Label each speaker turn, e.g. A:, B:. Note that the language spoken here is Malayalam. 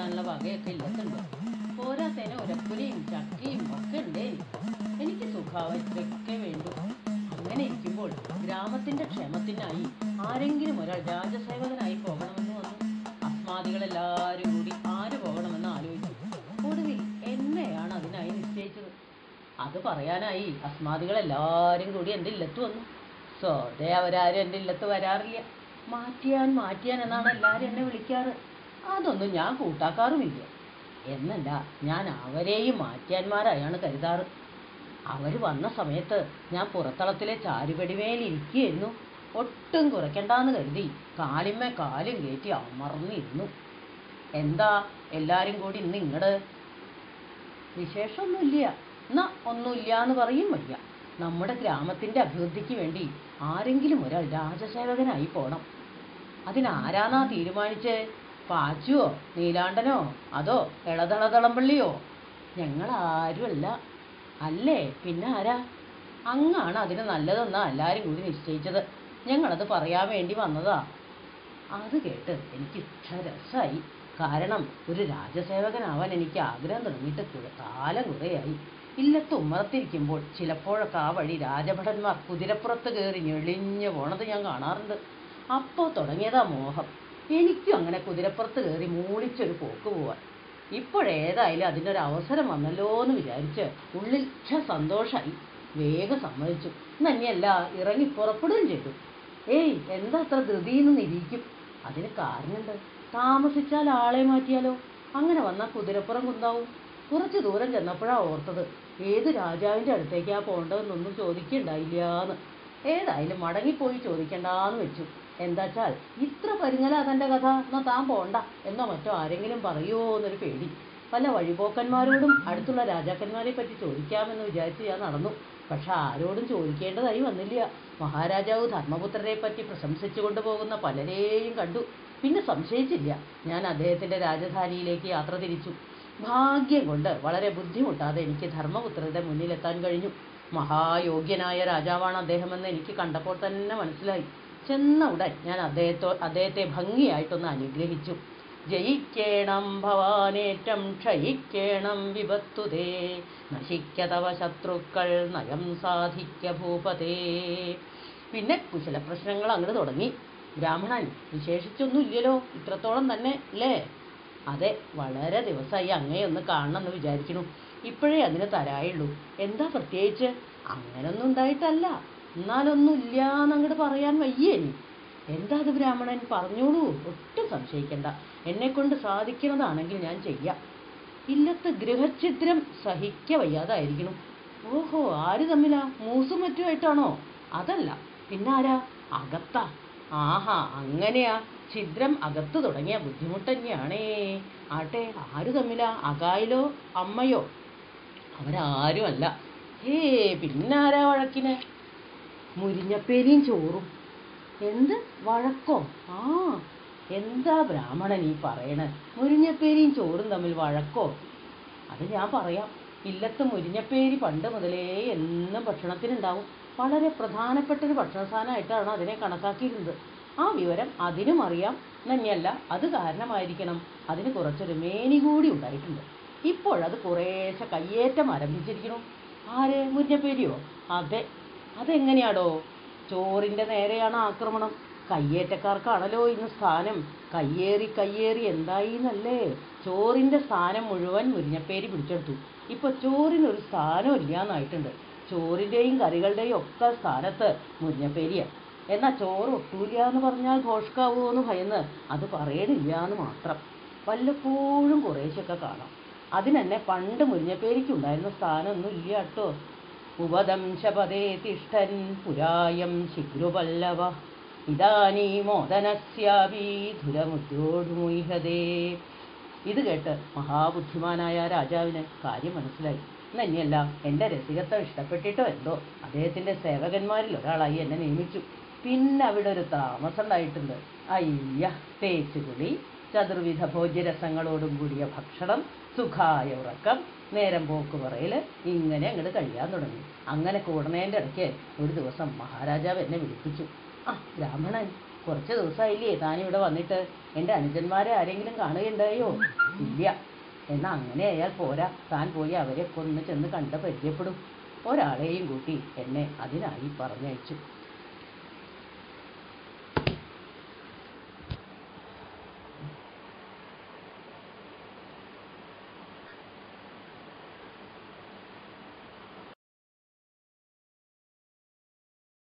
A: കഴിക്കാനുള്ള വകയൊക്കെ ഇല്ലത്തുണ്ട്. പോരാത്തേനെ ഒരപ്പുരയും ചക്കയും ഒക്കെ ഉണ്ടേ എനിക്ക് സുഖാവസ്ഥയൊക്കെ വേണ്ടു. അങ്ങനെ ഇരിക്കുമ്പോൾ ഗ്രാമത്തിന്റെ ക്ഷേമത്തിനായി ആരെങ്കിലും ഒരാൾ രാജസേവകനായി പോകണമെന്ന് വന്നു. അസ്മാദികളെല്ലാവരും കൂടി ആര് പോകണമെന്ന് ആലോചിച്ചു. ഒടുവിൽ എന്നെയാണ് അതിനായി നിശ്ചയിച്ചത്. അത് പറയാനായി അസ്മാദികളെല്ലാവരും കൂടി എന്റെ ഇല്ലത്ത് വന്നു. സ്വതേ അവരാരും എന്റെ ഇല്ലത്ത് വരാറില്ല. മാറ്റിയാൻ മാറ്റിയാൻ എന്നാണ് എല്ലാവരും എന്നെ വിളിക്കാറ്. അതൊന്നും ഞാൻ കൂട്ടാക്കാറുമില്ല. എന്നല്ല ഞാൻ അവരെയും മാറ്റിയാന്മാരായാണ് കരുതാറ്. അവർ വന്ന സമയത്ത് ഞാൻ പുറത്തളത്തിലെ ചാരുപടിമേലിരിക്കുകയായിരുന്നു ഒട്ടും കുറയ്ക്കണ്ടെന്ന് കരുതി കാലിന്മേ കാലും കയറ്റി അമർന്നിരുന്നു. എന്താ എല്ലാരും കൂടി ഇന്ന് ഇങ്ങട്? വിശേഷമൊന്നുമില്ല. എന്നാ ഒന്നുമില്ല എന്ന് പറയും വയ്യ. നമ്മുടെ ഗ്രാമത്തിന്റെ അഭിവൃദ്ധിക്ക് വേണ്ടി ആരെങ്കിലും ഒരാൾ രാജസേവകനായി പോണം. അതിനാരാന്നാ തീരുമാനിച്ചേ? പാച്ചുവോ നീലാണ്ടനോ അതോ ഇളതളതളമ്പള്ളിയോ ഞങ്ങളാരുമല്ല. അല്ലേ? പിന്നെ ആരാ? അങ്ങാണ് അതിന് നല്ലതെന്നാ എല്ലാവരും കൂടി നിശ്ചയിച്ചത്. ഞങ്ങളത് പറയാൻ വേണ്ടി വന്നതാ. അത് കേട്ട് എനിക്ക് ഇത്ര രസമായി കാരണം ഒരു രാജസേവകനാവാൻ എനിക്ക് ആഗ്രഹം തുടങ്ങിയിട്ട് കാലം കുറേയായി. ഇല്ലത്ത് ഉമ്മറത്തിരിക്കുമ്പോൾ ചിലപ്പോഴൊക്കെ ആ വഴി രാജഭടന്മാർ കുതിരപ്പുറത്ത് കയറി ഞെളിഞ്ഞു പോണത് ഞാൻ കാണാറുണ്ട്. അപ്പോൾ തുടങ്ങിയതാ മോഹം. എനിക്കും അങ്ങനെ കുതിരപ്പുറത്ത് കയറി മൂളിച്ചൊരു പോക്ക് പോവാൻ. ഇപ്പോഴേതായാലും അതിന്റെ ഒരു അവസരം വന്നല്ലോ എന്ന് വിചാരിച്ച് ഉള്ളിൽ സന്തോഷമായി വേഗം സമ്മതിച്ചു. തന്നെയല്ല ഇറങ്ങി പുറപ്പെടുകയും ചെയ്തു. ഏയ് എന്താ അത്ര ധൃതിന്ന് നിരീക്കും അതിന് കാരണമുണ്ട് താമസിച്ചാൽ ആളെ മാറ്റിയാലോ? അങ്ങനെ വന്നാൽ കുതിരപ്പുറം കുന്താവും. കുറച്ച് ദൂരം ചെന്നപ്പോഴാണ് ഓർത്തത്. ഏത് രാജാവിന്റെ അടുത്തേക്കാണ് പോകേണ്ടതെന്നൊന്നും ചോദിക്കണ്ടായില്ലാന്ന്. ഏതായാലും മടങ്ങിപ്പോയി ചോദിക്കണ്ടാന്ന് വെച്ചു. എന്താച്ചാൽ ഇത്ര പരിങ്ങല തന്റെ കഥ. എന്നാ താൻ പോണ്ട. എന്നോ മറ്റോ ആരെങ്കിലും പറയുമോ എന്നൊരു പേടി. പല വഴിപോക്കന്മാരോടും അടുത്തുള്ള രാജാക്കന്മാരെ പറ്റി ചോദിക്കാമെന്ന് വിചാരിച്ച് ഞാൻ നടന്നു. പക്ഷെ ആരോടും ചോദിക്കേണ്ടതായി വന്നില്ല. മഹാരാജാവ് ധർമ്മപുത്രരെ പറ്റി പ്രശംസിച്ചു കൊണ്ടുപോകുന്ന പലരെയും കണ്ടു. പിന്നെ സംശയിച്ചില്ല. ഞാൻ അദ്ദേഹത്തിന്റെ രാജധാനിയിലേക്ക് യാത്ര തിരിച്ചു. ഭാഗ്യം കൊണ്ട് വളരെ ബുദ്ധിമുട്ടാതെ എനിക്ക് ധർമ്മപുത്രരുടെ മുന്നിലെത്താൻ കഴിഞ്ഞു. മഹായോഗ്യനായ രാജാവാണ് അദ്ദേഹമെന്ന് എനിക്ക് കണ്ടപ്പോൾ തന്നെ മനസ്സിലായി. ചെന്ന ഉടൻ ഞാൻ അദ്ദേഹത്തോ അദ്ദേഹത്തെ ഭംഗിയായിട്ടൊന്ന് അനുഗ്രഹിച്ചു. ജയിക്കേണം ഭവാനേറ്റം ക്ഷയിക്കേണം വിപത്തുതേ. നശിക്കതവ ശത്രുക്കൾ നയം സാധിക്ക ഭൂപതേ. പിന്നെ കുശല പ്രശ്നങ്ങൾ അങ്ങോട്ട് തുടങ്ങി. ബ്രാഹ്മണൻ വിശേഷിച്ചൊന്നും ഇല്ലല്ലോ ഇത്രത്തോളം തന്നെ അല്ലേ അതെ വളരെ ദിവസമായി അങ്ങേ ഒന്ന് കാണണമെന്ന് വിചാരിക്കുന്നു. ഇപ്പോഴേ അതിന് തരായുള്ളൂ. എന്താ പ്രത്യേകിച്ച്? അങ്ങനൊന്നും ഉണ്ടായിട്ടല്ല. എന്നാലൊന്നും ഇല്ല എന്നങ്ങോട്ട് പറയാൻ വയ്യേ എന്താ അത് ബ്രാഹ്മണൻ? പറഞ്ഞോളൂ. ഒട്ടും സംശയിക്കണ്ട. എന്നെ കൊണ്ട് സാധിക്കുന്നതാണെങ്കിൽ ഞാൻ ചെയ്യാം. ഇല്ലത്ത് ഗൃഹഛിദ്രം സഹിക്ക വയ്യാതായിരിക്കണം ഓഹോ ആര് തമ്മിലാ? മൂസും മറ്റുമായിട്ടാണോ? അതല്ല. പിന്നാരാ? അകത്താ. ആഹാ അങ്ങനെയാ. ഛിദ്രം അകത്തു തുടങ്ങിയ ബുദ്ധിമുട്ട് തന്നെയാണേ. ആട്ടെ ആര് തമ്മിലാ? അകായിലോ അമ്മയോ? അവരാരുമല്ല. ഹേ പിന്നാരാ വഴക്കിന്? മുരിഞ്ഞപ്പേരിയും ചോറും. എന്ത് വഴക്കോ? ആ എന്താ ബ്രാഹ്മണൻ ഈ പറയണ മുരിഞ്ഞപ്പേരിയും ചോറും തമ്മിൽ വഴക്കോ? അത് ഞാൻ പറയാം. ഇല്ലത്ത് മുരിഞ്ഞപ്പേരി പണ്ട് മുതലേ എന്നും ഭക്ഷണത്തിനുണ്ടാവും. വളരെ പ്രധാനപ്പെട്ട ഒരു ഭക്ഷണ സാധനമായിട്ടാണ് അതിനെ കണക്കാക്കിയിരുന്നത്. ആ വിവരം അതിനും അറിയാം. എന്നല്ല അത് കാരണമായിരിക്കണം. അതിന് കുറച്ചൊരു മേനി കൂടി ഉണ്ടായിട്ടുണ്ട്. ഇപ്പോഴത് കുറേശ്ശെ കയ്യേറ്റം ആരംഭിച്ചിരിക്കുന്നു. ആര്? മുരിഞ്ഞപ്പേരിയോ അതെ. അതെങ്ങനെയാടോ? ചോറിന്റെ നേരെയാണ് ആക്രമണം. കയ്യേറ്റക്കാർക്കാണല്ലോ ഇന്ന് സ്ഥാനം. കയ്യേറി കയ്യേറി എന്തായി എന്നല്ലേ ചോറിന്റെ സ്ഥാനം മുഴുവൻ മുരിഞ്ഞപ്പേരി പിടിച്ചെടുത്തു. ഇപ്പോൾ ചോറിനൊരു സ്ഥാനം ഇല്ലാന്നായിട്ടുണ്ട്. ചോറിന്റെയും കറികളുടെയും ഒക്കെ സ്ഥാനത്ത് മുരിഞ്ഞപ്പേരിയ എന്നാൽ ചോറ് ഒട്ടൂല എന്ന് പറഞ്ഞാൽ ഘോഷ്കാവുമോ എന്ന് ഭയന്ന് അത് പറയണില്ല എന്ന് മാത്രം. വല്ലപ്പോഴും കുറേശ്ശൊക്കെ കാണാം. അതിനെന്നെ പണ്ട് മുരിഞ്ഞപ്പേരിക്കുണ്ടായിരുന്ന സ്ഥാനമൊന്നും ഇല്ല കേട്ടോ ഉപദംശപദേ തിഷ്ഠൻ പുരായം ശിഗ്രുപല്ലവ ഇതാനീമോദനസ്യാപി ധുരമുദ്യോടുമുഹതേ ഇത് കേട്ട് മഹാബുദ്ധിമാനായ രാജാവിന് കാര്യം മനസ്സിലായി. തന്നെയല്ല എന്റെ രസികത്വം ഇഷ്ടപ്പെട്ടിട്ടോ എന്തോ. അദ്ദേഹത്തിന്റെ സേവകന്മാരിൽ ഒരാളായി എന്നെ നിയമിച്ചു. പിന്നെ അവിടെ ഒരു താമസം ഉണ്ടായിട്ടുണ്ട്. അയ്യ തേച്ചുകുളി ചതുർവിധ ഭോജ്യരസങ്ങളോടും കൂടിയ ഭക്ഷണം സുഖായ ഉറക്കം നേരം പോക്ക് പറയൽ ഇങ്ങനെ അങ്ങോട്ട് കഴിയാൻ തുടങ്ങി. അങ്ങനെ കൂടണേന്റെ ഇടയ്ക്ക് ഒരു ദിവസം മഹാരാജാവ് എന്നെ വിളിപ്പിച്ചു. ആ ബ്രാഹ്മണൻ കുറച്ച് ദിവസമായില്ലേ താനിവിടെ വന്നിട്ട്? എന്റെ അനുജന്മാരെ ആരെങ്കിലും കാണുകയുണ്ടായോ? ഇല്ല. എന്നാൽ അയാൾ പോരാ. താൻ പോയി അവരെ കൊന്നു ചെന്ന് കണ്ട് പരിചയപ്പെടും. ഒരാളെയും കൂട്ടി എന്നെ അതിനായി പറഞ്ഞയച്ചു.